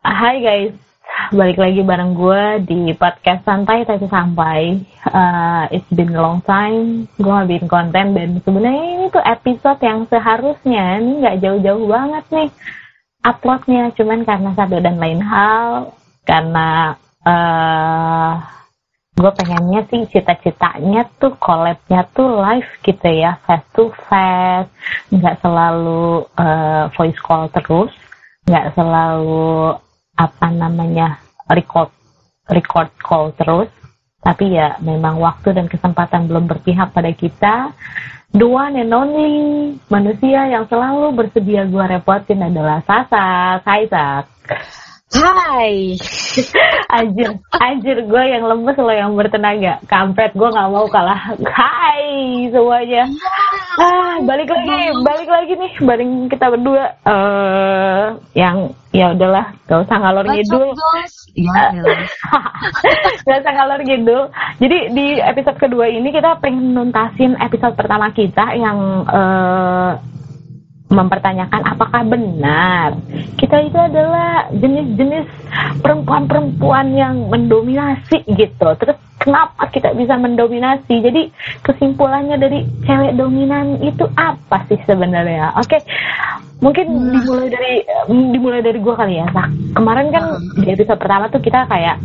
Hai guys, balik lagi bareng gue di podcast santai tapi sampai. Uh, it's been a long time, gue gak konten dan sebenarnya ini tuh episode yang seharusnya ini nggak jauh-jauh banget nih uploadnya, cuman karena satu dan lain hal, karena uh, gue pengennya sih cita-citanya tuh collabnya tuh live gitu ya face to face nggak selalu uh, voice call terus. Nggak selalu apa namanya record record call terus. Tapi ya memang waktu dan kesempatan belum berpihak pada kita. One and only manusia yang selalu bersedia gue repotin adalah Sasa. Kaisak Hai. anjir, anjir gue yang lemes lo yang bertenaga. Kampret gue nggak mau kalah. Hai semuanya. Ah, balik lagi, balik lagi nih bareng kita berdua. Eh, uh, yang ya udahlah, gak usah ngalor ngidul. Ya, gak usah ngalor ngidul. Jadi di episode kedua ini kita pengen nuntasin episode pertama kita yang uh, mempertanyakan apakah benar kita itu adalah jenis-jenis perempuan-perempuan yang mendominasi gitu. Terus kenapa kita bisa mendominasi? Jadi kesimpulannya dari cewek dominan itu apa sih sebenarnya? Oke, mungkin hmm. dimulai dari dimulai dari gua kali ya. Nah, kemarin kan hmm. di episode pertama tuh kita kayak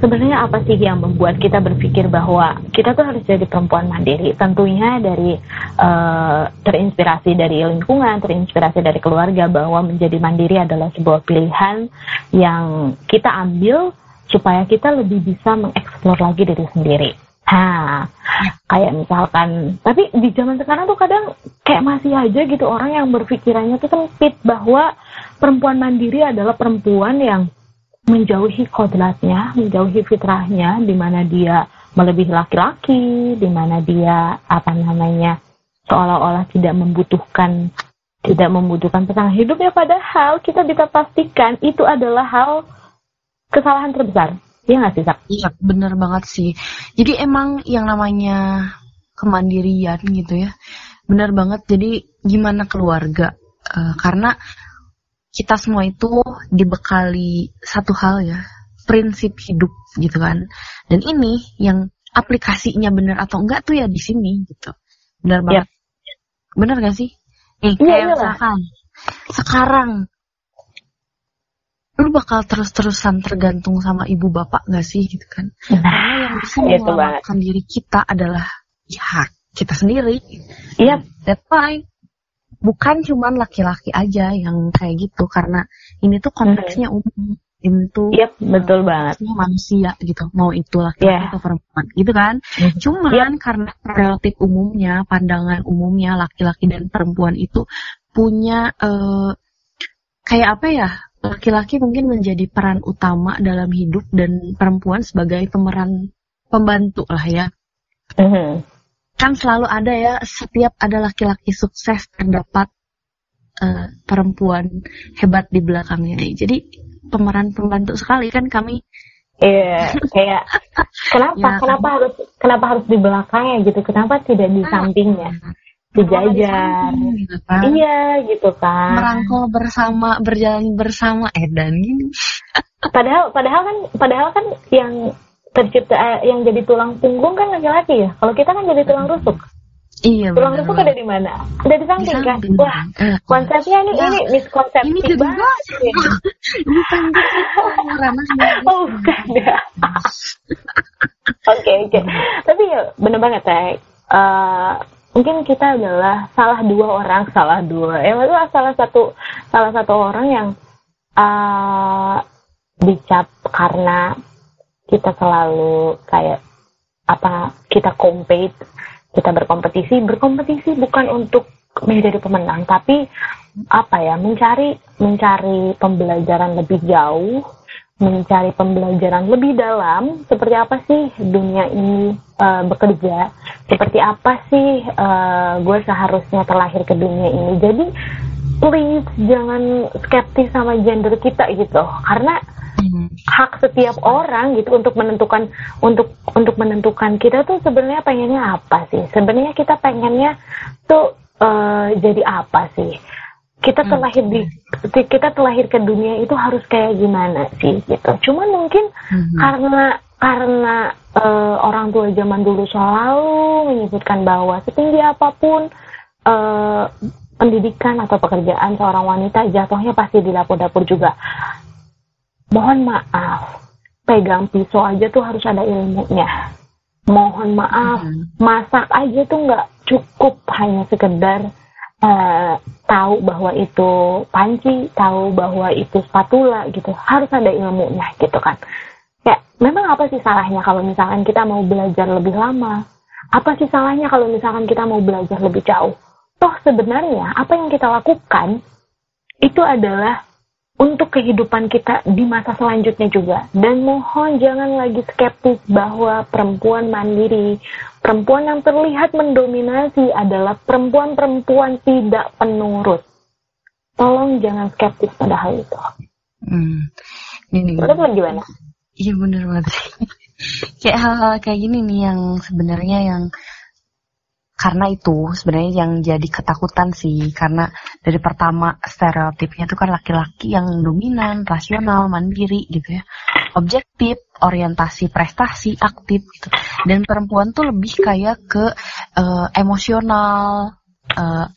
sebenarnya apa sih yang membuat kita berpikir bahwa kita tuh harus jadi perempuan mandiri? Tentunya dari uh, terinspirasi dari lingkungan, terinspirasi dari keluarga bahwa menjadi mandiri adalah sebuah pilihan yang kita ambil supaya kita lebih bisa mengeksplor lagi diri sendiri. Nah, kayak misalkan, tapi di zaman sekarang tuh kadang kayak masih aja gitu orang yang berpikirannya tuh sempit bahwa perempuan mandiri adalah perempuan yang menjauhi kodratnya, menjauhi fitrahnya, di mana dia melebihi laki-laki, di mana dia apa namanya seolah-olah tidak membutuhkan tidak membutuhkan pasangan hidupnya padahal kita bisa pastikan itu adalah hal kesalahan terbesar. Iya nggak sih, Sak? Iya, bener banget sih. Jadi emang yang namanya kemandirian gitu ya, bener banget. Jadi gimana keluarga? Uh, karena kita semua itu dibekali satu hal ya, prinsip hidup gitu kan. Dan ini yang aplikasinya benar atau enggak tuh ya di sini gitu. Benar banget. Yep. Benar gak sih? Nih, iya, kayak misalkan sekarang lu bakal terus-terusan tergantung sama ibu bapak gak sih gitu kan? Nah, Karena yang bisa menyelamatkan diri kita adalah ya kita sendiri. Iya, yep. that's fine bukan cuman laki-laki aja yang kayak gitu karena ini tuh konteksnya mm-hmm. umum ini tuh yep, betul banget manusia gitu mau itu laki-laki yeah. atau perempuan gitu kan mm-hmm. cuman yep. karena relatif umumnya pandangan umumnya laki-laki dan perempuan itu punya uh, kayak apa ya laki-laki mungkin menjadi peran utama dalam hidup dan perempuan sebagai pemeran pembantu lah ya mm-hmm kan selalu ada ya setiap ada laki-laki sukses terdapat uh, perempuan hebat di belakangnya jadi pemeran pembantu sekali kan kami Iya, yeah, kayak kenapa ya, kenapa kan? harus kenapa harus di belakangnya gitu? Kenapa tidak di ah, sampingnya? Dijajar. Gitu kan? Iya, gitu kan. Merangkul bersama, berjalan bersama edan gini. padahal padahal kan padahal kan yang tercipta eh, yang jadi tulang punggung kan laki-laki ya. Kalau kita kan jadi tulang rusuk. Iya, tulang rusuk ada di mana? Ada di samping kan? Wah, eh, konsepnya ini ya. ini miskonsepsi ini jadi banget. bukan Oh, bukan ya. Oke, oke. Tapi ya bener banget ya. Uh, mungkin kita adalah salah dua orang, salah dua. Ya, maksudnya salah satu salah satu orang yang uh, dicap karena kita selalu kayak apa kita compete kita berkompetisi. Berkompetisi bukan untuk menjadi pemenang tapi apa ya mencari mencari pembelajaran lebih jauh mencari pembelajaran lebih dalam. Seperti apa sih dunia ini uh, bekerja? Seperti apa sih uh, gue seharusnya terlahir ke dunia ini? Jadi please jangan skeptis sama gender kita gitu. Karena hak setiap orang gitu untuk menentukan untuk untuk menentukan kita tuh sebenarnya pengennya apa sih sebenarnya kita pengennya tuh uh, jadi apa sih kita Hmm. terlahir di kita terlahir ke dunia itu harus kayak gimana sih gitu. Cuman mungkin Mhm. karena karena eh, orang tua zaman dulu selalu menyebutkan bahwa setinggi apa pun eh, pendidikan atau pekerjaan seorang wanita jatuhnya pasti di dapur-dapur juga. Mohon maaf, pegang pisau aja tuh harus ada ilmunya. Mohon maaf, Mhm. masak aja tuh nggak cukup hanya sekedar eh, tahu bahwa itu panci, tahu bahwa itu spatula gitu. Harus ada ilmunya gitu kan. Ya, memang apa sih salahnya kalau misalkan kita mau belajar lebih lama? Apa sih salahnya kalau misalkan kita mau belajar lebih jauh? Toh sebenarnya apa yang kita lakukan itu adalah untuk kehidupan kita di masa selanjutnya juga. Dan mohon jangan lagi skeptis bahwa perempuan mandiri, perempuan yang terlihat mendominasi adalah perempuan-perempuan tidak penurut. Tolong jangan skeptis pada hal itu. Hmm. Ini Menurut gimana? Iya bener banget sih. kayak hal-hal kayak gini nih yang sebenarnya yang karena itu sebenarnya yang jadi ketakutan sih karena dari pertama stereotipnya itu kan laki-laki yang dominan, rasional, mandiri gitu ya. Objektif, orientasi prestasi, aktif gitu. Dan perempuan tuh lebih kayak ke eh, emosional. eh,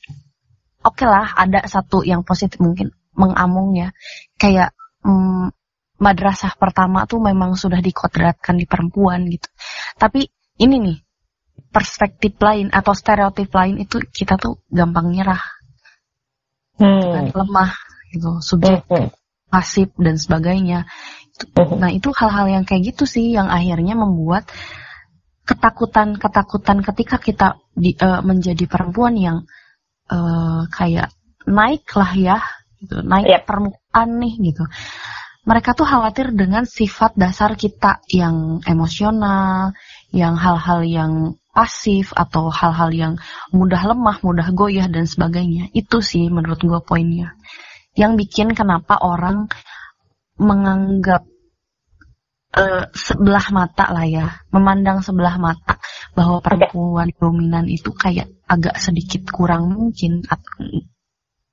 Oke lah, ada satu yang positif mungkin mengamung ya. Kayak mm, madrasah pertama tuh memang sudah dikodratkan di perempuan gitu. Tapi ini nih perspektif lain atau stereotip lain itu kita tuh gampang nyerah, Hmm. lemah gitu, subjek Hmm. pasif dan sebagainya. Itu- Hmm. Nah itu hal-hal yang kayak gitu sih yang akhirnya membuat ketakutan-ketakutan ketika kita di, eh, menjadi perempuan yang eh, kayak naik lah ya, gitu, naik Yep. permukaan nih gitu. Mereka tuh khawatir dengan sifat dasar kita yang emosional, yang hal-hal yang pasif atau hal-hal yang mudah lemah, mudah goyah dan sebagainya. Itu sih menurut gue poinnya. Yang bikin kenapa orang menganggap eh, sebelah mata lah ya, memandang sebelah mata bahwa perempuan dominan itu kayak agak sedikit kurang mungkin.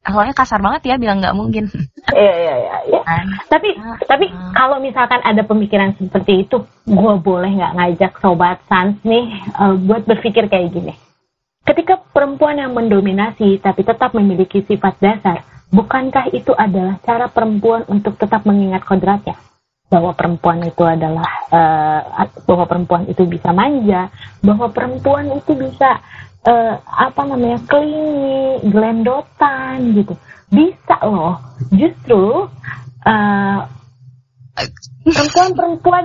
Soalnya kasar banget ya bilang nggak mungkin. Iya, iya, iya. Kan? Tapi, Ah, tapi ah. kalau misalkan ada pemikiran seperti itu, gue boleh nggak ngajak sobat Sans nih eh, buat berpikir kayak gini. Ketika perempuan yang mendominasi tapi tetap memiliki sifat dasar, bukankah itu adalah cara perempuan untuk tetap mengingat kodratnya? Bahwa perempuan itu adalah, eh, bahwa perempuan itu bisa manja, bahwa perempuan itu bisa, eh, apa namanya, klingi, gelendotan gitu. Bisa loh. Justru, eh, perempuan-perempuan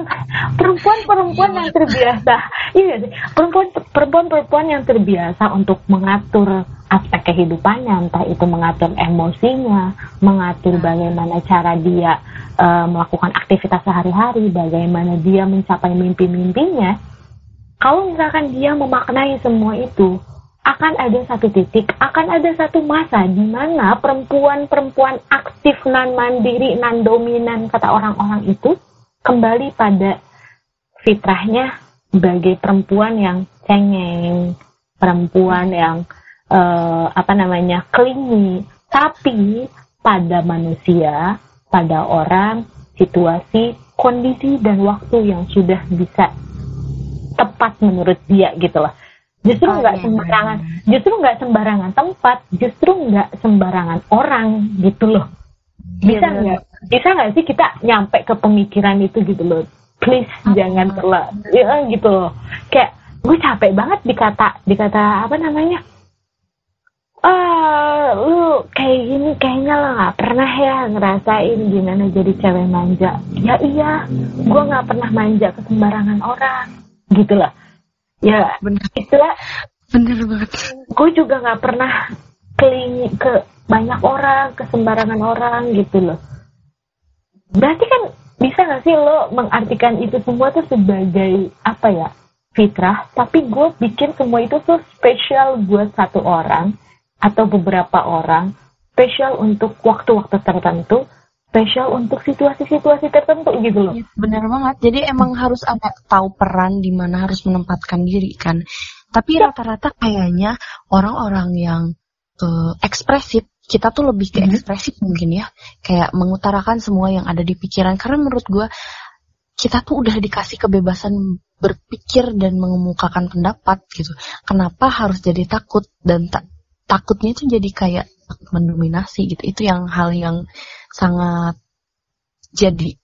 perempuan-perempuan yang terbiasa iya perempuan perempuan-perempuan yang terbiasa untuk mengatur aspek kehidupannya entah itu mengatur emosinya mengatur bagaimana cara dia eh, melakukan aktivitas sehari-hari bagaimana dia mencapai mimpi-mimpinya kalau misalkan dia memaknai semua itu akan ada satu titik, akan ada satu masa di mana perempuan-perempuan aktif nan mandiri nan dominan kata orang-orang itu kembali pada fitrahnya sebagai perempuan yang cengeng, perempuan yang eh, apa namanya klingi, tapi pada manusia, pada orang, situasi, kondisi dan waktu yang sudah bisa tepat menurut dia gitu loh. Justru Oh, nggak iya, sembarangan, justru nggak sembarangan tempat, justru nggak sembarangan orang gitu loh. Iya, Bisa nggak? Bisa nggak sih kita nyampe ke pemikiran itu gitu loh? Please jangan terlalu, ya gitu loh. Kayak gue capek banget dikata dikata apa namanya? Ah, lu kayak gini kayaknya lo nggak pernah ya ngerasain gimana jadi cewek manja. Ya iya, gue nggak pernah manja ke sembarangan orang, gitu loh. Ya Bener, itulah bener banget. gue juga nggak pernah kelingi ke banyak orang, ke sembarangan orang gitu loh. Berarti kan bisa nggak sih lo mengartikan itu semua tuh sebagai apa ya fitrah, tapi gue bikin semua itu tuh spesial buat satu orang atau beberapa orang, spesial untuk waktu-waktu tertentu, spesial untuk situasi-situasi tertentu gitu loh. Iya, bener banget. Jadi emang harus ada tahu peran di mana harus menempatkan diri kan. Tapi rata-rata kayaknya orang-orang yang uh, ekspresif kita tuh lebih ke ekspresif mungkin ya. Kayak mengutarakan semua yang ada di pikiran. Karena menurut gue kita tuh udah dikasih kebebasan berpikir dan mengemukakan pendapat gitu. Kenapa harus jadi takut? Dan tak takutnya itu jadi kayak mendominasi gitu. Itu yang hal yang sangat jadi.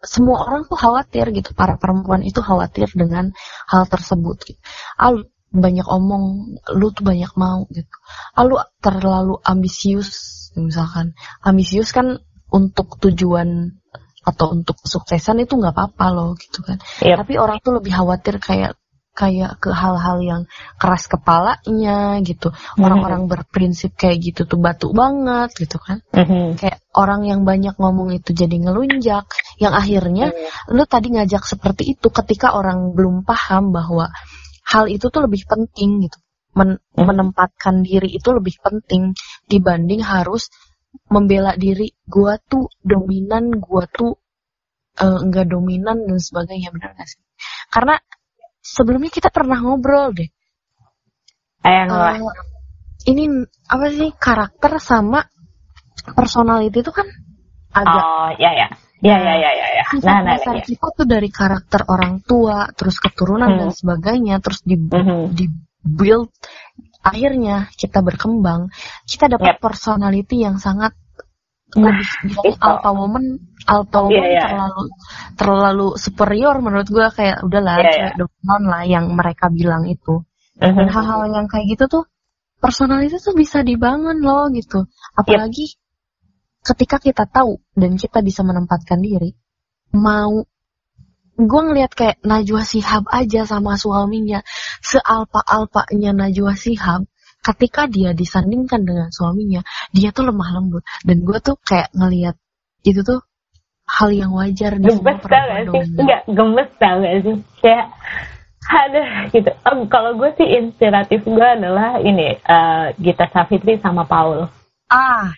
Semua orang tuh khawatir gitu. Para perempuan itu khawatir dengan hal tersebut gitu. Al banyak omong lu tuh banyak mau gitu. Ah, lu terlalu ambisius misalkan. Ambisius kan untuk tujuan atau untuk kesuksesan itu nggak apa-apa loh gitu kan. Yep. tapi orang tuh lebih khawatir kayak kayak ke hal-hal yang keras kepalanya gitu mm-hmm. orang-orang berprinsip kayak gitu tuh batu banget gitu kan mm-hmm. kayak orang yang banyak ngomong itu jadi ngelunjak yang akhirnya mm-hmm. lu tadi ngajak seperti itu ketika orang belum paham bahwa hal itu tuh lebih penting gitu. Men hmm. menempatkan diri itu lebih penting dibanding harus membela diri. Gua tuh dominan, gua tuh uh, enggak dominan dan sebagainya benar gak sih? Karena sebelumnya kita pernah ngobrol deh. Eh, uh, ini apa sih karakter sama personality itu kan agak Oh, ya ya. Ya, ya, ya, ya, ya. Nah, nah, dasar nah, kita tuh dari karakter orang tua, terus keturunan hmm. dan sebagainya, terus di, hmm. di build, akhirnya kita berkembang, kita dapat yep. personality yang sangat nah, lebih alpha woman, alpha woman yeah, yeah. terlalu terlalu superior menurut gue kayak udahlah yeah, yeah. lah yang mereka bilang itu. Dan hal-hal yang kayak gitu tuh personality tuh bisa dibangun loh gitu. Apalagi yep ketika kita tahu dan kita bisa menempatkan diri, mau gue ngeliat kayak Najwa Sihab aja sama suaminya, sealpa-alpanya Najwa Sihab, ketika dia disandingkan dengan suaminya, dia tuh lemah lembut. Dan gue tuh kayak ngeliat itu tuh hal yang wajar di gemes tau gak sih? Enggak, gemes tau gak sih? Kayak ada gitu. Um, kalau gue sih inspiratif gue adalah ini uh, Gita Savitri sama Paul. Ah,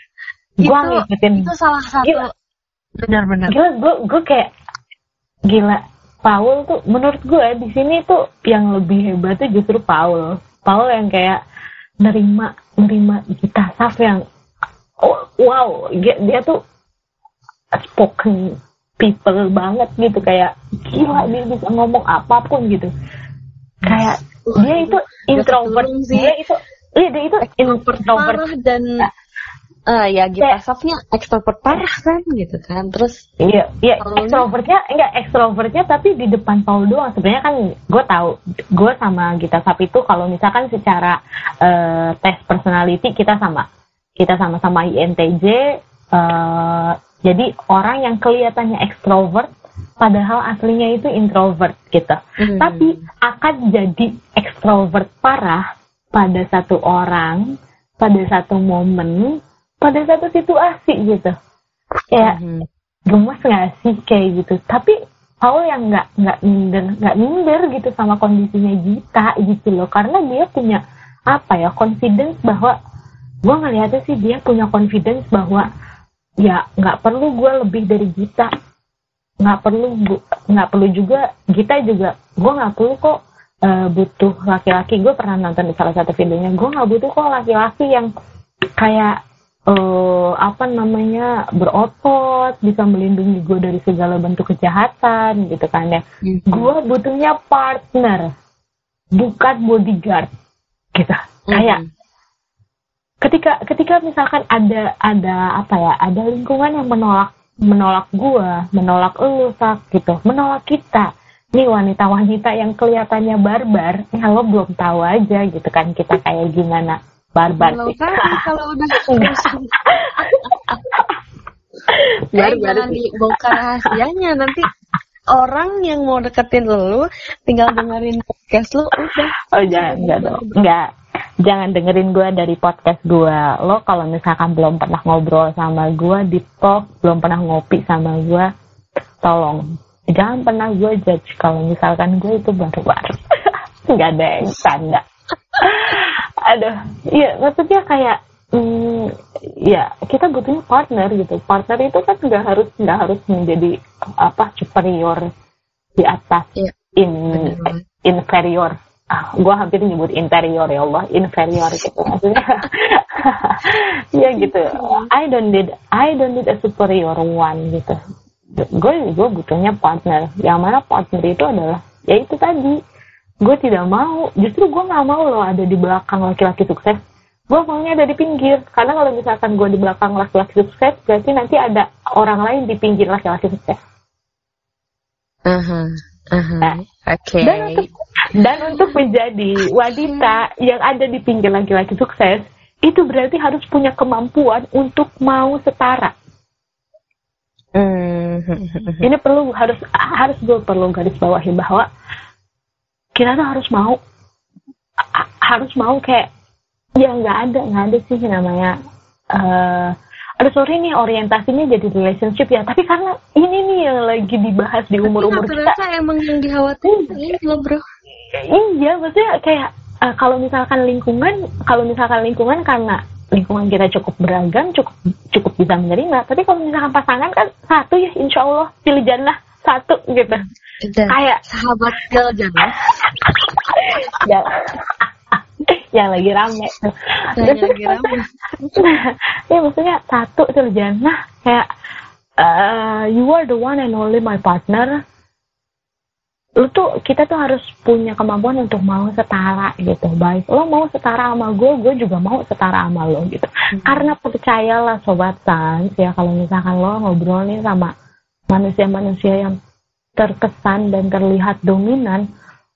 gue ngikutin itu salah satu benar-benar gila gue gue kayak gila Paul tuh menurut gue di sini tuh yang lebih hebat tuh justru Paul Paul yang kayak nerima nerima kita. Saf yang oh, wow dia, dia tuh spoken people banget gitu. Kayak gila dia bisa ngomong apa pun gitu. Kayak dia itu introvert. dia itu dia, dia itu introvert. dan uh, ya Gita yeah. Safnya ekstrovert parah kan gitu kan terus iya iya ekstrovertnya enggak ekstrovertnya tapi di depan Paul doang sebenarnya kan gue tahu gue sama Gita Saf itu kalau misalkan secara uh, tes personality kita sama kita sama-sama INTJ uh, jadi orang yang kelihatannya ekstrovert padahal aslinya itu introvert gitu hmm. tapi akan jadi ekstrovert parah pada satu orang pada satu momen pada satu situasi gitu. Kayak mm-hmm. gemes nggak sih kayak gitu? Tapi Paul yang nggak nggak minder nggak minder gitu sama kondisinya Gita gitu loh. Karena dia punya apa ya confidence bahwa gue ngeliatnya sih dia punya confidence bahwa ya nggak perlu gue lebih dari Gita. Nggak perlu nggak perlu juga Gita juga gue nggak perlu kok uh, butuh laki-laki. Gue pernah nonton di salah satu videonya gue nggak butuh kok laki-laki yang kayak uh, apa namanya berotot bisa melindungi gue dari segala bentuk kejahatan gitu kan ya. Mm-hmm. gue butuhnya partner bukan bodyguard gitu. Mm-hmm. kayak ketika ketika misalkan ada ada apa ya ada lingkungan yang menolak menolak gue menolak lu sak gitu. Menolak kita. Nih wanita-wanita yang kelihatannya barbar ya lo belum tahu aja gitu kan kita kayak gimana barbar kalau kan kalau udah barbar jangan dibongkar rahasianya. Nanti orang yang mau deketin lu tinggal dengerin podcast lu udah. Oh jangan enggak dong. Enggak. Jangan dengerin gue dari podcast gue lo kalau misalkan belum pernah ngobrol sama gue di talk belum pernah ngopi sama gue tolong. Jangan pernah gue judge. Kalau misalkan gue itu baru-baru nggak ada yang tanda aduh. Iya maksudnya kayak hmm, ya kita butuhnya partner gitu. Partner itu kan nggak harus nggak harus menjadi apa superior di atas ya, in inferior. Ah, gue hampir nyebut interior ya Allah inferior gitu. Maksudnya ya gitu. I don't need I don't need a superior one gitu. Gue gue butuhnya partner. Yang mana partner itu adalah ya itu tadi gue tidak mau justru gue nggak mau loh ada di belakang laki-laki sukses gue maunya ada di pinggir karena kalau misalkan gue di belakang laki-laki sukses berarti nanti ada orang lain di pinggir laki-laki sukses uh -huh. Uh -huh. Nah, Oke. Okay. Dan untuk dan untuk menjadi wanita yang ada di pinggir laki-laki sukses itu berarti harus punya kemampuan untuk mau setara. Mm. Ini perlu harus harus gue perlu garis bawahi bahwa kita tuh harus mau harus mau kayak ya nggak ada nggak ada sih namanya uh, aduh sorry nih orientasinya jadi relationship ya. Tapi karena ini nih yang lagi dibahas di umur umur kita. emang yang dikhawatirin ini loh bro. Iya maksudnya kayak uh, kalau misalkan lingkungan kalau misalkan lingkungan karena lingkungan kita cukup beragam cukup cukup bisa menerima. Tapi kalau misalkan pasangan kan satu ya insya Allah pilih jannah satu gitu Dan kayak sahabat gal jannah ya yang lagi rame tuh. Yang lagi rame. ya maksudnya satu sarjana kayak uh, you are the one and only my partner. Lu tuh kita tuh harus punya kemampuan untuk mau setara gitu. Baik lo mau setara sama gue, gue juga mau setara sama lo gitu. Hmm. Karena percayalah sobat sans ya kalau misalkan lo ngobrol nih sama manusia-manusia yang terkesan dan terlihat dominan,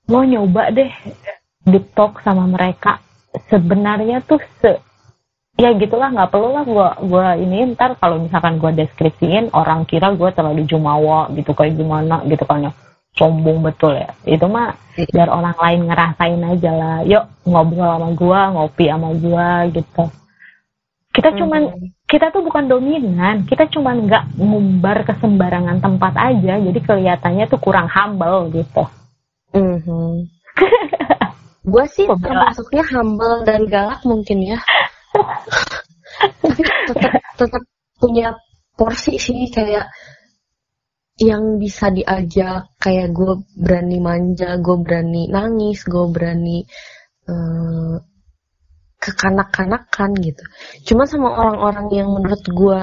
lo nyoba deh deep talk sama mereka. Sebenarnya tuh se ya gitulah nggak perlu lah gue gua ini ntar kalau misalkan gue deskripsiin orang kira gue terlalu jumawa gitu kayak gimana gitu kan ya. Sombong betul ya. Itu mah biar orang lain ngerasain aja lah. Yuk ngobrol sama gue ngopi sama gue gitu. Kita cuman mm-hmm. Kita tuh bukan dominan kita cuman nggak ngumbar ke sembarangan tempat aja jadi kelihatannya tuh kurang humble gitu. Mm-hmm. gue sih termasuknya humble dan galak mungkin ya. Tapi tetap tetap punya porsi sih kayak yang bisa diajak kayak gue berani manja gue berani nangis gue berani uh, kekanak-kanakan gitu cuma sama orang-orang yang menurut gue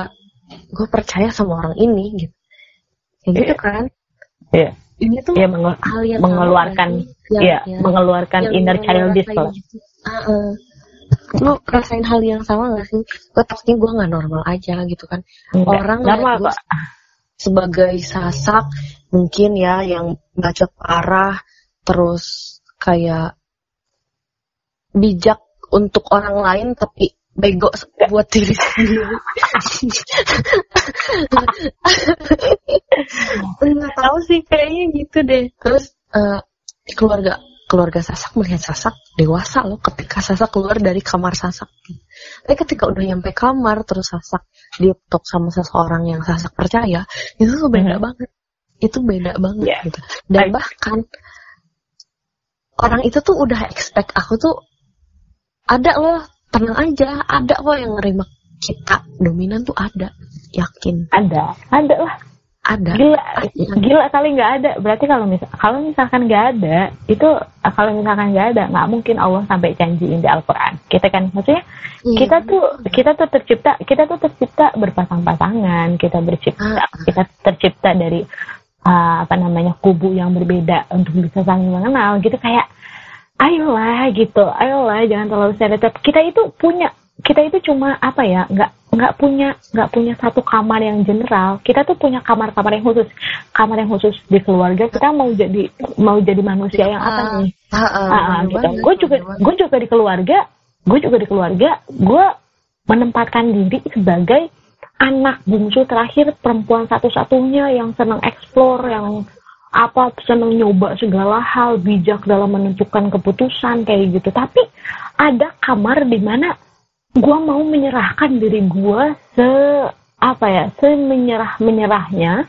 gue percaya sama orang ini gitu kayak yeah. gitu kan yeah ini tuh ya, menge hal yang mengeluarkan yang, ya, ya mengeluarkan yang inner childish lah. Gitu. Uh, uh. Lu rasain hal yang sama gak sih? Gue takutnya gue nggak normal aja gitu kan. Enggak, Orang normal gua sebagai sasak mungkin ya yang baca parah terus kayak bijak untuk orang lain tapi bego buat diri sendiri. Nggak tahu sih kayaknya gitu deh. Terus uh, keluarga keluarga Sasak melihat Sasak dewasa loh ketika Sasak keluar dari kamar Sasak. Tapi ketika udah nyampe kamar terus Sasak talk sama seseorang yang Sasak percaya, itu tuh beda hmm. banget. Itu beda banget yeah. gitu. Dan bahkan orang itu tuh udah expect aku tuh ada loh tenang aja ada kok yang nerima kita dominan tuh ada yakin. Ada ada lah. Ada. Gila ada. gila kali nggak ada. Berarti kalau misal kalau misalkan nggak ada itu kalau misalkan nggak ada nggak mungkin Allah sampai janjiin di Al-Quran. Kita kan maksudnya iya. kita tuh kita tuh tercipta kita tuh tercipta berpasang-pasangan. Kita bercipta ah. kita tercipta dari uh, apa namanya kubu yang berbeda untuk bisa saling mengenal. Gitu kayak ayolah gitu. Ayolah jangan terlalu stereotip. Kita itu punya kita itu cuma apa ya nggak nggak punya nggak punya satu kamar yang general. Kita tuh punya kamar-kamar yang khusus. Kamar yang khusus di keluarga kita mau jadi mau jadi manusia yang apa nih? Uh, uh, uh, uh, gitu. gue juga gue juga di keluarga gue juga di keluarga gue menempatkan diri sebagai anak bungsu terakhir perempuan satu-satunya yang senang explore yang apa senang nyoba segala hal bijak dalam menentukan keputusan kayak gitu. Tapi ada kamar di mana gue mau menyerahkan diri gue se apa ya se menyerah menyerahnya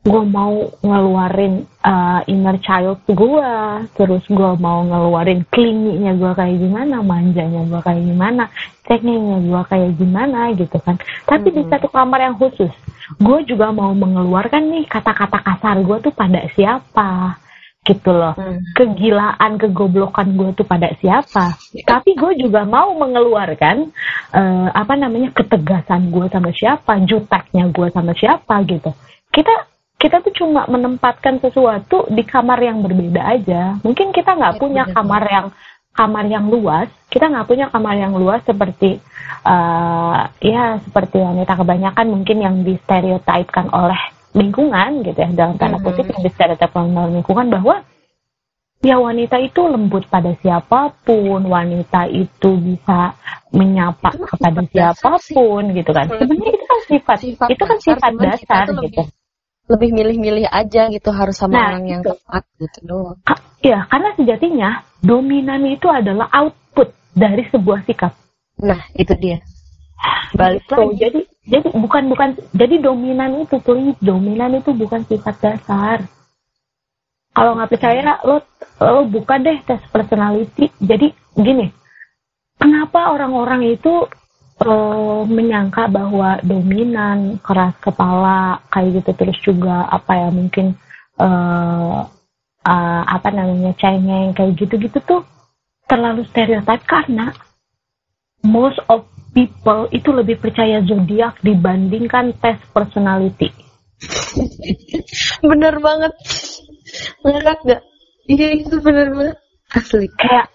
gue mau ngeluarin uh, inner child gue terus gue mau ngeluarin kliniknya gue kayak gimana manjanya gue kayak gimana tekniknya gue kayak gimana gitu kan tapi hmm. di satu kamar yang khusus gue juga mau mengeluarkan nih kata-kata kasar gue tuh pada siapa gitu loh. Hmm. Kegilaan, kegoblokan gue tuh pada siapa. Tapi gue juga mau mengeluarkan uh, apa namanya ketegasan gue sama siapa, juteknya gue sama siapa gitu. Kita kita tuh cuma menempatkan sesuatu di kamar yang berbeda aja. Mungkin kita nggak punya kamar yang kamar yang luas. Kita nggak punya kamar yang luas seperti uh, ya seperti wanita kebanyakan mungkin yang distereotipkan oleh lingkungan gitu ya dalam tanda kutip mm -hmm. yang distereotipkan oleh lingkungan bahwa ya wanita itu lembut pada siapa pun, wanita itu bisa menyapa itu kepada siapa pun sih. gitu kan. Sebenarnya itu kan sifat, sifat itu kan sifat dasar gitu. Lebih milih-milih aja gitu harus sama nah, orang yang tepat gitu doang. Iya, karena sejatinya dominan itu adalah output dari sebuah sikap. Nah, itu dia. Balik so, lagi. Jadi jadi bukan bukan jadi dominan itu please dominan itu bukan sifat dasar. Kalau nggak percaya lo lo buka deh tes personality. Jadi gini, kenapa orang-orang itu uh, menyangka bahwa dominan, keras kepala, kayak gitu terus juga apa ya mungkin uh, uh, apa namanya cengeng kayak gitu-gitu tuh terlalu stereotip karena most of people itu lebih percaya zodiak dibandingkan tes personality. bener banget. Ngakak gak? Iya itu bener banget. Asli. Kayak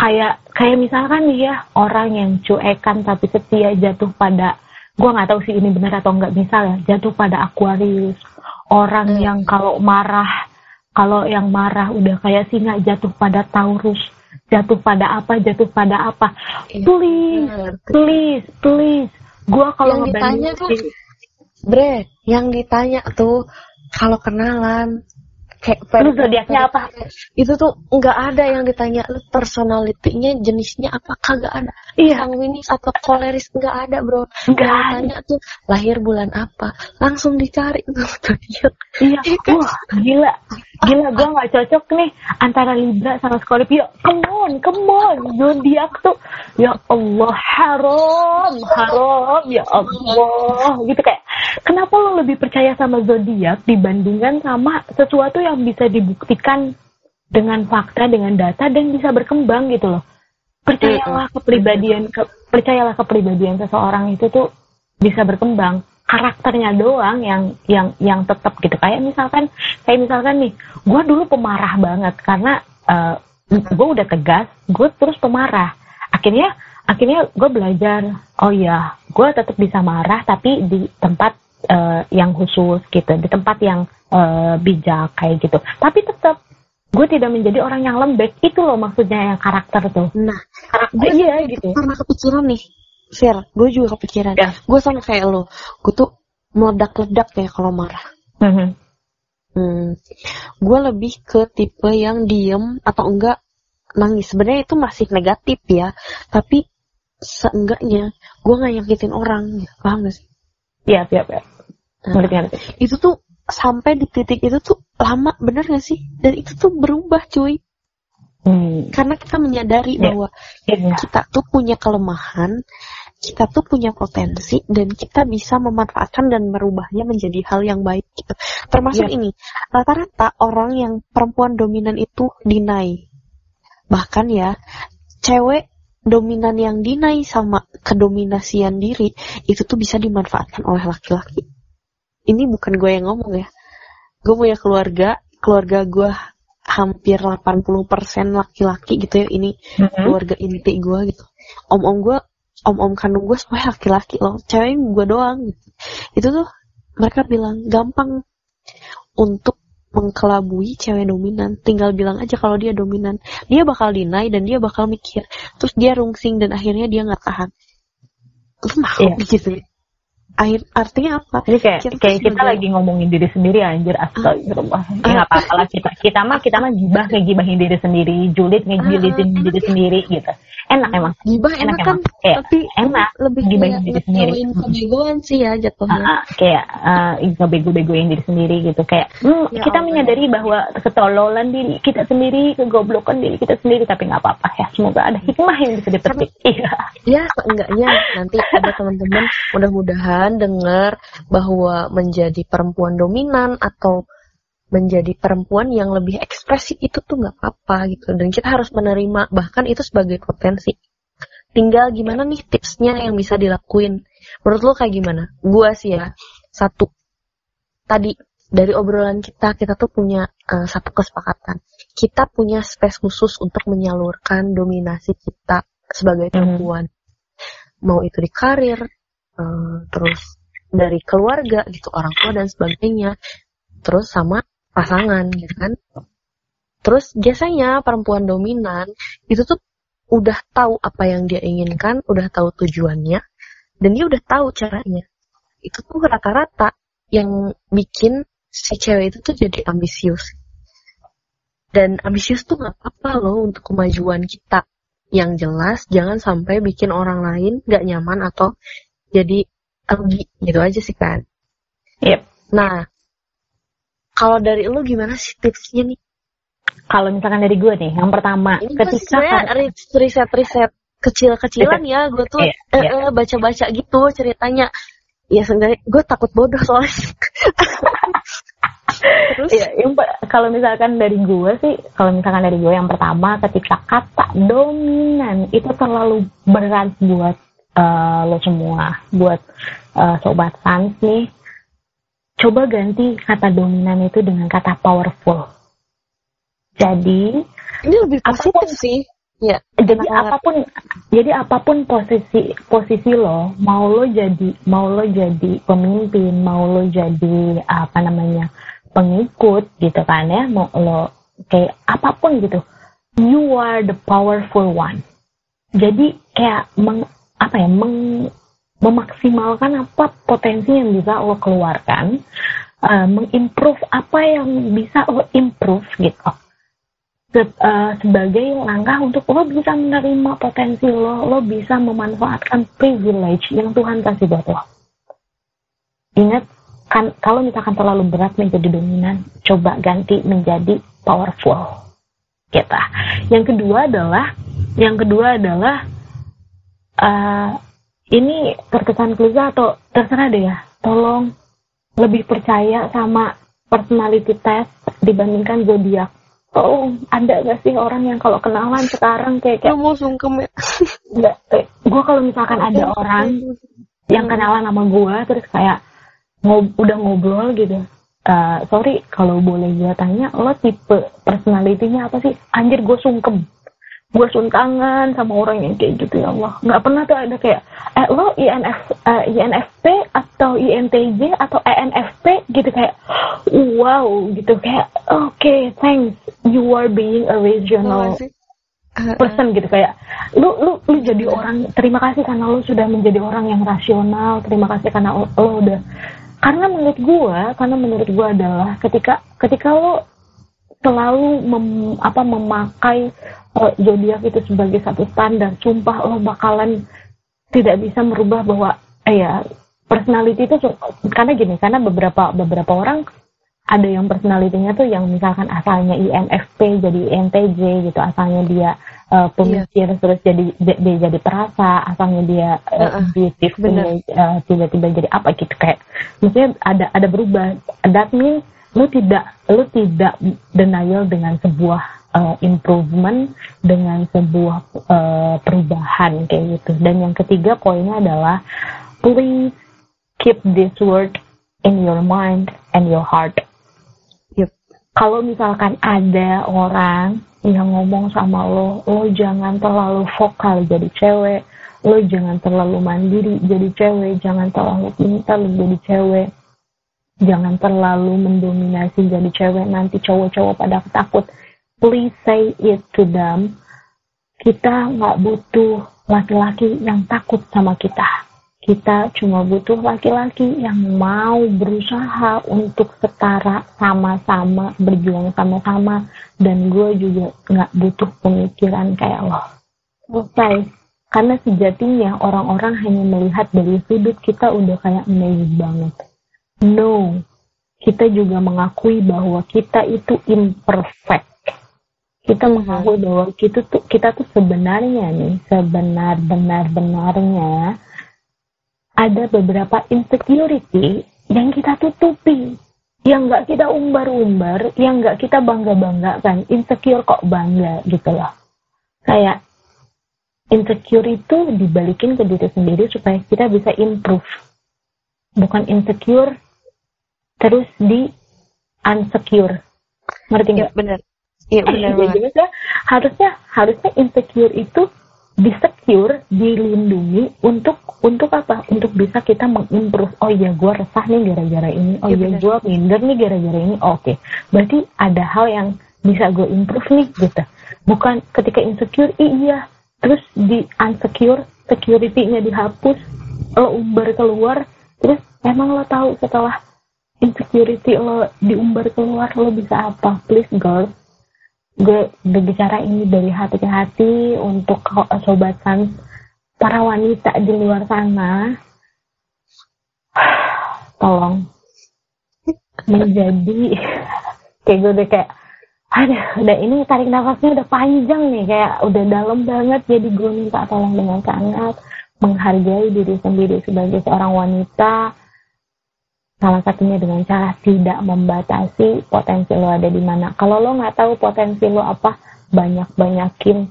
kayak kayak misalkan nih ya orang yang cuekan tapi setia jatuh pada gua nggak tahu sih ini benar atau nggak misal ya jatuh pada Aquarius. Orang hmm. yang kalau marah kalau yang marah udah kayak singa jatuh pada Taurus. Jatuh pada apa jatuh pada apa. Iya, please please please. Gua kalau ditanya tuh bre yang ditanya tuh kalau kenalan kayak lu zodiaknya apa? Itu tuh nggak ada yang ditanya lu personalitinya jenisnya apa? Kagak ada. Iya. sanguinis atau koleris nggak ada bro. Nggak ditanya tuh lahir bulan apa? Langsung dicari tuh zodiak iya, iya kan? wah gila. Gila gue nggak cocok nih antara libra sama scorpio. Come on come on. Zodiak tuh ya allah haram haram ya allah. Gitu kayak kenapa lo lebih percaya sama zodiak dibandingkan sama sesuatu yang yang bisa dibuktikan dengan fakta, dengan data dan bisa berkembang gitu loh. Percayalah kepribadian ke, percayalah kepribadian seseorang itu tuh bisa berkembang. Karakternya doang yang yang yang tetap gitu. Kayak misalkan kayak misalkan nih, gue dulu pemarah banget karena uh, eh, gue udah tegas, gue terus pemarah. Akhirnya akhirnya gue belajar, oh ya, gue tetap bisa marah tapi di tempat uh, yang khusus gitu, di tempat yang uh, bijak kayak gitu. Tapi tetap gue tidak menjadi orang yang lembek. Itu loh maksudnya yang karakter tuh. Nah karakter iya gitu. karena kepikiran nih Fir. Gue juga kepikiran. Ya. gue sama kayak lo. Gue tuh meledak-ledak ya kalau marah. Mm -hmm. hmm, gue lebih ke tipe yang diem atau enggak nangis. Sebenarnya itu masih negatif ya tapi seenggaknya gue nggak nyakitin orang. Paham gak sih? Iya iya iya nah, itu tuh sampai di titik itu tuh lama bener gak sih dan itu tuh berubah cuy hmm. karena kita menyadari yeah. bahwa yeah. kita tuh punya kelemahan kita tuh punya potensi dan kita bisa memanfaatkan dan merubahnya menjadi hal yang baik gitu termasuk yeah. ini rata-rata orang yang perempuan dominan itu dinai bahkan ya cewek dominan yang dinai sama kedominasian diri itu tuh bisa dimanfaatkan oleh laki-laki ini bukan gue yang ngomong ya. Gue punya keluarga keluarga gue hampir 80% laki-laki gitu ya. Ini mm-hmm. keluarga inti gue gitu. Om-om gue om-om kandung gue semuanya laki-laki loh. Cewek gue doang gitu. itu tuh mereka bilang gampang untuk mengkelabui cewek dominan. Tinggal bilang aja kalau dia dominan. Dia bakal dinai dan dia bakal mikir. Terus dia rungsing dan akhirnya dia nggak tahan. Lu mau yeah. gitu artinya apa? Jadi kayak kita kayak kita lagi ngomongin diri sendiri anjir astagfirullah. Ah. Ya nggak apa-apa lah kita kita mah kita mah gibah ngegibahin diri sendiri, julid ngejulitin ah, diri sendiri gitu. Enak emang. Gibah enak, enak kan, kayak, tapi enak lebih gibahin diri sendiri. kebegoan sih ya jatuhnya. Uh, uh, kayak uh, ngebego-begoin diri sendiri gitu. Kayak hmm, ya, kita Allah. menyadari bahwa ketololan diri kita sendiri, kegoblokan diri kita sendiri tapi nggak apa-apa ya. Semoga ada hikmah yang bisa dipetik. Iya. Ya, enggaknya nanti ada teman-teman mudah-mudahan dengar bahwa menjadi perempuan dominan atau menjadi perempuan yang lebih ekspresif itu tuh nggak apa-apa gitu. Dan kita harus menerima bahkan itu sebagai potensi. Tinggal gimana nih tipsnya yang bisa dilakuin. Menurut lo kayak gimana? Gua sih ya satu. Tadi dari obrolan kita kita tuh punya uh, satu kesepakatan. Kita punya space khusus untuk menyalurkan dominasi kita sebagai mhm. perempuan. Hmm. mau itu di karir uh, terus dari keluarga gitu orang tua dan sebagainya. Terus sama pasangan gitu kan. Terus biasanya perempuan dominan itu tuh udah tahu apa yang dia inginkan udah tahu tujuannya dan dia udah tahu caranya. Itu tuh rata-rata yang bikin si cewek itu tuh jadi ambisius. Dan ambisius tuh gak apa-apa loh untuk kemajuan kita. Yang jelas jangan sampai bikin orang lain gak nyaman atau jadi rugi gitu aja sih kan yep. nah kalau dari lu gimana sih tipsnya nih? Kalau misalkan dari gue nih, yang pertama, Ini ketika riset-riset kecil-kecilan ya, gue tuh iya, eh, iya. Eh, baca-baca gitu ceritanya. Ya sebenarnya gue takut bodoh soalnya. Terus? Ya, yang, kalau misalkan dari gue sih, kalau misalkan dari gue yang pertama, ketika kata dominan itu terlalu berat buat uh, lo semua, buat uh, sobat sans nih, coba ganti kata dominan itu dengan kata powerful. Jadi ini lebih positif apa pun, sih. Ya, jadi apa pun jadi apa pun posisi posisi lo, mau lo jadi mau lo jadi pemimpin, mau lo jadi apa namanya pengikut gitu kan ya, mau lo kayak apa pun gitu, you are the powerful one. Jadi kayak meng, apa ya meng, memaksimalkan apa potensi yang bisa lo keluarkan, uh, mengimprove apa yang bisa lo improve gitu. Se uh, sebagai langkah untuk lo bisa menerima potensi lo, lo bisa memanfaatkan privilege yang Tuhan kasih buat lo. Ingat, kan kalau misalkan terlalu berat menjadi dominan, coba ganti menjadi powerful. Gitu. Yang kedua adalah, yang kedua adalah uh, ini terkesan klise atau terserah deh ya. Tolong lebih percaya sama personality test dibandingkan zodiak. Oh ada gak sih orang yang kalau kenalan sekarang kayak kayak mau sungkem ya? Enggak, gue kalau misalkan ada orang yang kenalan sama gue terus kayak ngob udah ngobrol gitu. Uh, sorry kalau boleh gue tanya lo tipe personalitinya apa sih? Anjir gue sungkem gue suntangan sama orang yang kayak gitu ya Allah. Nggak pernah tuh ada kayak eh lo INF uh, eh, INFP atau INTJ atau ENFP gitu kayak wow gitu. Kayak oke okay, thanks. You are being a regional oh, person gitu kayak lu lu lu jadi orang terima kasih karena lu sudah menjadi orang yang rasional terima kasih karena lo, lo udah karena menurut gue karena menurut gue adalah ketika ketika lo selalu mem, apa memakai uh, zodiak itu sebagai satu standar sumpah lo bakalan tidak bisa merubah bahwa eh ya personality itu karena gini karena beberapa beberapa orang ada yang personalitinya tuh yang misalkan asalnya INFP jadi INTJ gitu asalnya dia uh, pemikir yeah. terus jadi dia jadi perasa asalnya dia uh, intuitif uh, tiba-tiba jadi apa gitu kayak maksudnya ada ada berubah. That means lu tidak lu tidak denial dengan sebuah uh, improvement dengan sebuah uh, perubahan kayak gitu. Dan yang ketiga poinnya adalah please keep this word in your mind and your heart. Yep. Kalau misalkan ada orang yang ngomong sama lo, lo jangan terlalu vokal jadi cewek, lo jangan terlalu mandiri jadi cewek, jangan terlalu pintar jadi cewek, jangan terlalu mendominasi jadi cewek, nanti cowok-cowok pada takut please say it to them. Kita nggak butuh laki-laki yang takut sama kita. Kita cuma butuh laki-laki yang mau berusaha untuk setara sama-sama, berjuang sama-sama. Dan gue juga nggak butuh pemikiran kayak lo. Selesai. Karena sejatinya orang-orang hanya melihat dari sudut kita udah kayak amazing banget. No, kita juga mengakui bahwa kita itu imperfect kita mengakui bahwa kita tuh kita tuh sebenarnya nih sebenar-benar benarnya ada beberapa insecurity yang kita tutupi yang nggak kita umbar-umbar, yang nggak kita bangga-banggakan, insecure kok bangga gitu loh. Kayak insecure itu dibalikin ke diri sendiri supaya kita bisa improve. Bukan insecure terus di unsecure. Ngerti nggak? Ya, bener. Iya benar Jadi misalnya, harusnya harusnya insecure itu disecure, dilindungi untuk untuk apa? Untuk bisa kita mengimprove. Oh iya, gue resah nih gara-gara ini. Oh Iya, iya, benar. gue minder nih gara-gara ini. Oke, berarti ada hal yang bisa gue improve nih gitu. Bukan ketika insecure, "Ih, iya. Terus di unsecure, security-nya dihapus, lo umbar keluar, terus emang lo tahu setelah insecurity lo diumbar keluar lo bisa apa? Please girl, gue berbicara ini dari hati ke hati untuk sobat para wanita di luar sana. Tolong. Menjadi kayak gue udah kayak aduh udah ini tarik nafasnya udah panjang nih kayak udah dalam banget. Jadi gue minta tolong dengan sangat menghargai diri sendiri sebagai seorang wanita salah satunya dengan cara tidak membatasi potensi lo ada di mana. Kalau lo nggak tahu potensi lo apa, banyak-banyakin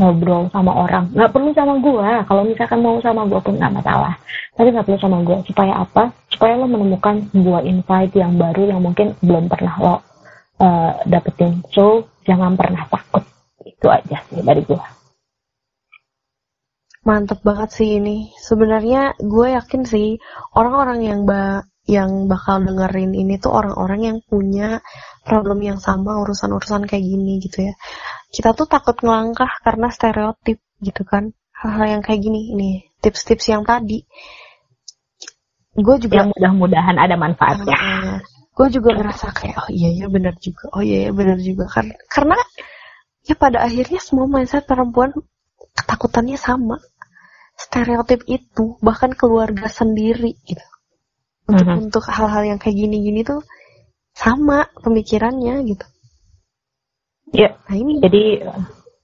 ngobrol sama orang. Nggak perlu sama gua. Kalau misalkan mau sama gua pun nggak masalah. Tapi nggak perlu sama gua. Supaya apa? Supaya lo menemukan sebuah insight yang baru yang mungkin belum pernah lo eh, dapetin. So, jangan pernah takut. Itu aja sih dari gua. Mantep banget sih ini. Sebenarnya gue yakin sih orang-orang yang ba yang bakal dengerin ini tuh orang-orang yang punya problem yang sama urusan-urusan kayak gini gitu ya. Kita tuh takut ngelangkah karena stereotip gitu kan. Hal-hal yang kayak gini ini tips-tips yang tadi. Gue juga Yang mudah-mudahan ada manfaatnya. gue juga ngerasa kayak oh iya ya benar juga oh iya ya benar juga kan karena ya pada akhirnya semua mindset perempuan ketakutannya sama stereotip itu bahkan keluarga sendiri gitu untuk Mhm. untuk hal-hal yang kayak gini-gini tuh sama pemikirannya gitu Ya, nah ini jadi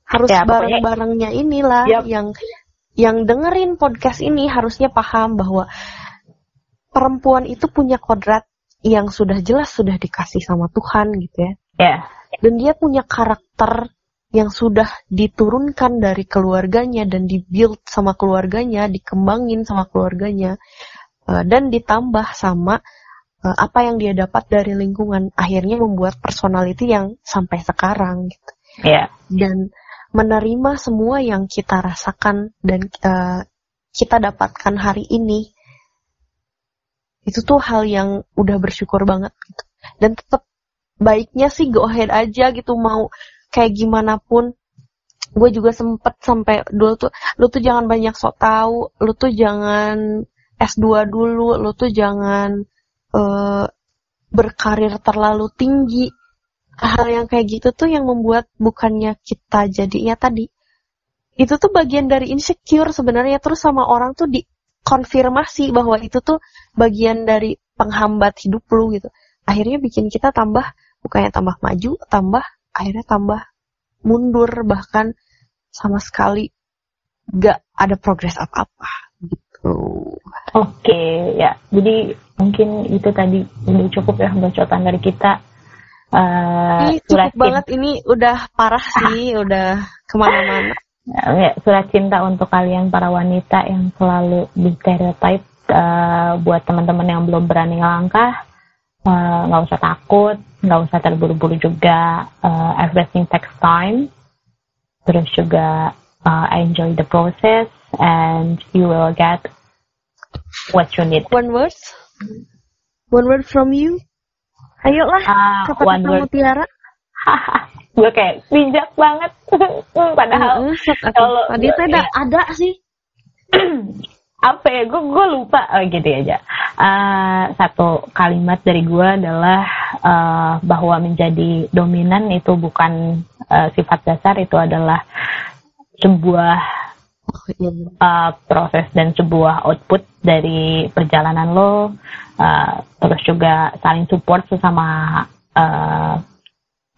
harus ya, bareng-barengnya inilah Yap. yang yang dengerin podcast ini harusnya paham bahwa perempuan itu punya kodrat yang sudah jelas sudah dikasih sama Tuhan gitu ya ya, dan dia punya karakter yang sudah diturunkan dari keluarganya dan dibuild sama keluarganya, dikembangin sama keluarganya, dan ditambah sama eh, apa yang dia dapat dari lingkungan, akhirnya membuat personality yang sampai sekarang gitu. ya. Dan menerima semua yang kita rasakan dan eh, kita dapatkan hari ini, itu tuh hal yang udah bersyukur banget gitu. Dan tetap baiknya sih go ahead aja gitu mau kayak gimana pun gue juga sempet sampai dulu tuh lu tuh jangan banyak sok tahu lu tuh jangan S2 dulu lu tuh jangan eh, berkarir terlalu tinggi. Hal yang kayak gitu tuh yang membuat bukannya kita jadi ya tadi. Itu tuh bagian dari insecure sebenarnya. Terus sama orang tuh dikonfirmasi bahwa itu tuh bagian dari penghambat hidup lu gitu. Akhirnya bikin kita tambah bukannya tambah maju tambah akhirnya tambah mundur bahkan sama sekali. Gak ada progres apa-apa gitu. Oke, ya. Jadi mungkin itu tadi udah cukup ya bacotan dari kita. Eh, Ini surat cukup banget ini udah parah sih, udah ke mana-mana. ya, surat cinta untuk kalian para wanita yang selalu di stereotype eh, buat teman-teman yang belum berani langkah eh, nggak usah takut, nggak usah terburu-buru juga. eh, everything takes time. Terus juga eh, enjoy the process and you will get what you need. One word, one word from you. Ayolah, Ah, one kata-kata word mutiara. gue kayak bijak banget padahal kalau- tadi tuh ada, ada sih. apa ya gue gue lupa oh, gitu aja Eh, satu kalimat dari gue adalah eh, bahwa menjadi dominan itu bukan eh, sifat dasar itu adalah sebuah Proses dan sebuah output dari perjalanan lo eh, terus juga saling support sesama eh,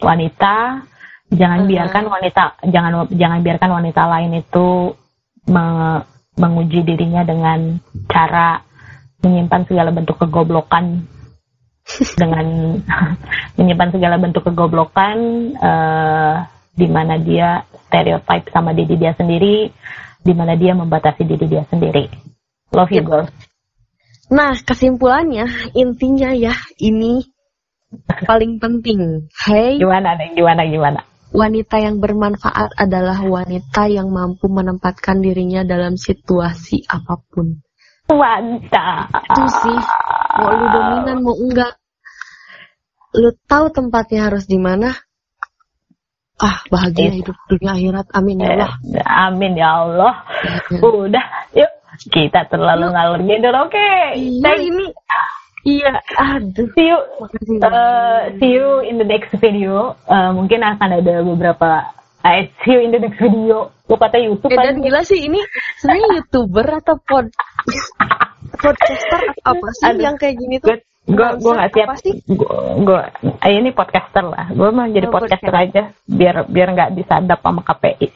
wanita. Jangan Mhm. biarkan wanita jangan jangan biarkan wanita lain itu me- menguji dirinya dengan cara menyimpan segala bentuk kegoblokan. Dengan menyimpan segala bentuk kegoblokan uh, di mana dia stereotype sama diri dia sendiri, di mana dia membatasi diri dia sendiri. Love you, girl. Nah, kesimpulannya, intinya ya, ini paling penting. Hey. Gimana nih? Gimana gimana? Wanita yang bermanfaat adalah wanita yang mampu menempatkan dirinya dalam situasi apa pun. Mantap. Itu sih. Mau lu dominan mau enggak. Lu tahu tempatnya harus di mana? Ah, bahagia hidup dunia akhirat. Amin ya Allah. Amin ya Allah. Udah, yuk kita terlalu ngalur gitu. Oke. Okay. Iya, ini Iya, aduh. See you, uh, see you in the next video. Uh, mungkin akan ada beberapa I see you in the next video. Lo kata YouTube ya, Dan gila sih ini sebenarnya youtuber atau pod podcaster atau apa sih Aduh, yang kayak gini tuh? Gue gue nggak siap. Gue eh, ini podcaster lah. Gue mau jadi oh, podcaster podcast. aja biar biar nggak disadap sama KPI.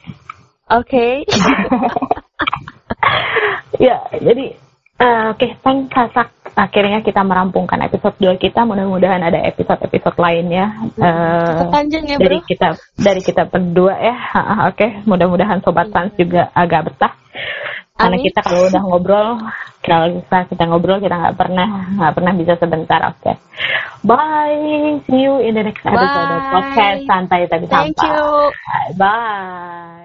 Oke. Okay. ya jadi uh, oke okay, thanks Kasak akhirnya kita merampungkan episode 2 kita. Mudah-mudahan ada episode-episode lainnya uh, panjang ya, dari kita dari kita berdua ya. Oke, okay. mudah-mudahan sobat fans juga agak betah. Karena kita kalau udah ngobrol, kalau kita kita ngobrol kita nggak pernah nggak pernah bisa sebentar. Oke, okay. bye. See you in the next episode of podcast santai tapi Thank you. Bye.